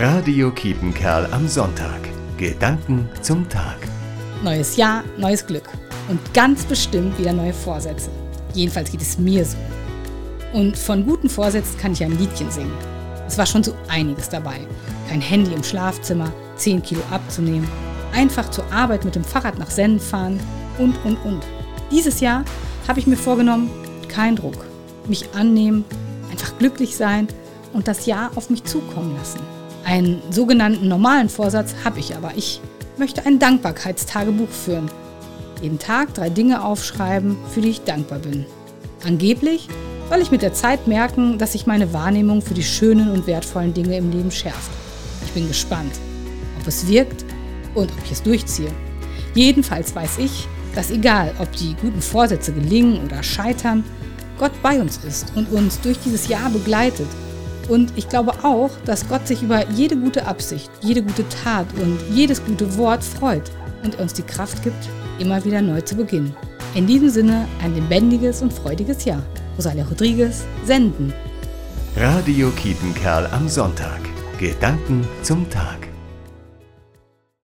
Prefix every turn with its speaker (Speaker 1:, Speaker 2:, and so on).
Speaker 1: Radio Kiepenkerl am Sonntag. Gedanken zum Tag.
Speaker 2: Neues Jahr, neues Glück. Und ganz bestimmt wieder neue Vorsätze. Jedenfalls geht es mir so. Und von guten Vorsätzen kann ich ein Liedchen singen. Es war schon so einiges dabei. Kein Handy im Schlafzimmer, 10 Kilo abzunehmen, einfach zur Arbeit mit dem Fahrrad nach Sennen fahren und, und, und. Dieses Jahr habe ich mir vorgenommen, kein Druck, mich annehmen, einfach glücklich sein und das Jahr auf mich zukommen lassen. Einen sogenannten normalen Vorsatz habe ich aber. Ich möchte ein Dankbarkeitstagebuch führen. Jeden Tag drei Dinge aufschreiben, für die ich dankbar bin. Angeblich soll ich mit der Zeit merken, dass sich meine Wahrnehmung für die schönen und wertvollen Dinge im Leben schärft. Ich bin gespannt, ob es wirkt und ob ich es durchziehe. Jedenfalls weiß ich, dass egal, ob die guten Vorsätze gelingen oder scheitern, Gott bei uns ist und uns durch dieses Jahr begleitet und ich glaube auch, dass Gott sich über jede gute Absicht, jede gute Tat und jedes gute Wort freut und uns die Kraft gibt, immer wieder neu zu beginnen. In diesem Sinne ein lebendiges und freudiges Jahr. Rosalia Rodriguez, Senden.
Speaker 1: Radio Kiepenkerl am Sonntag. Gedanken zum Tag.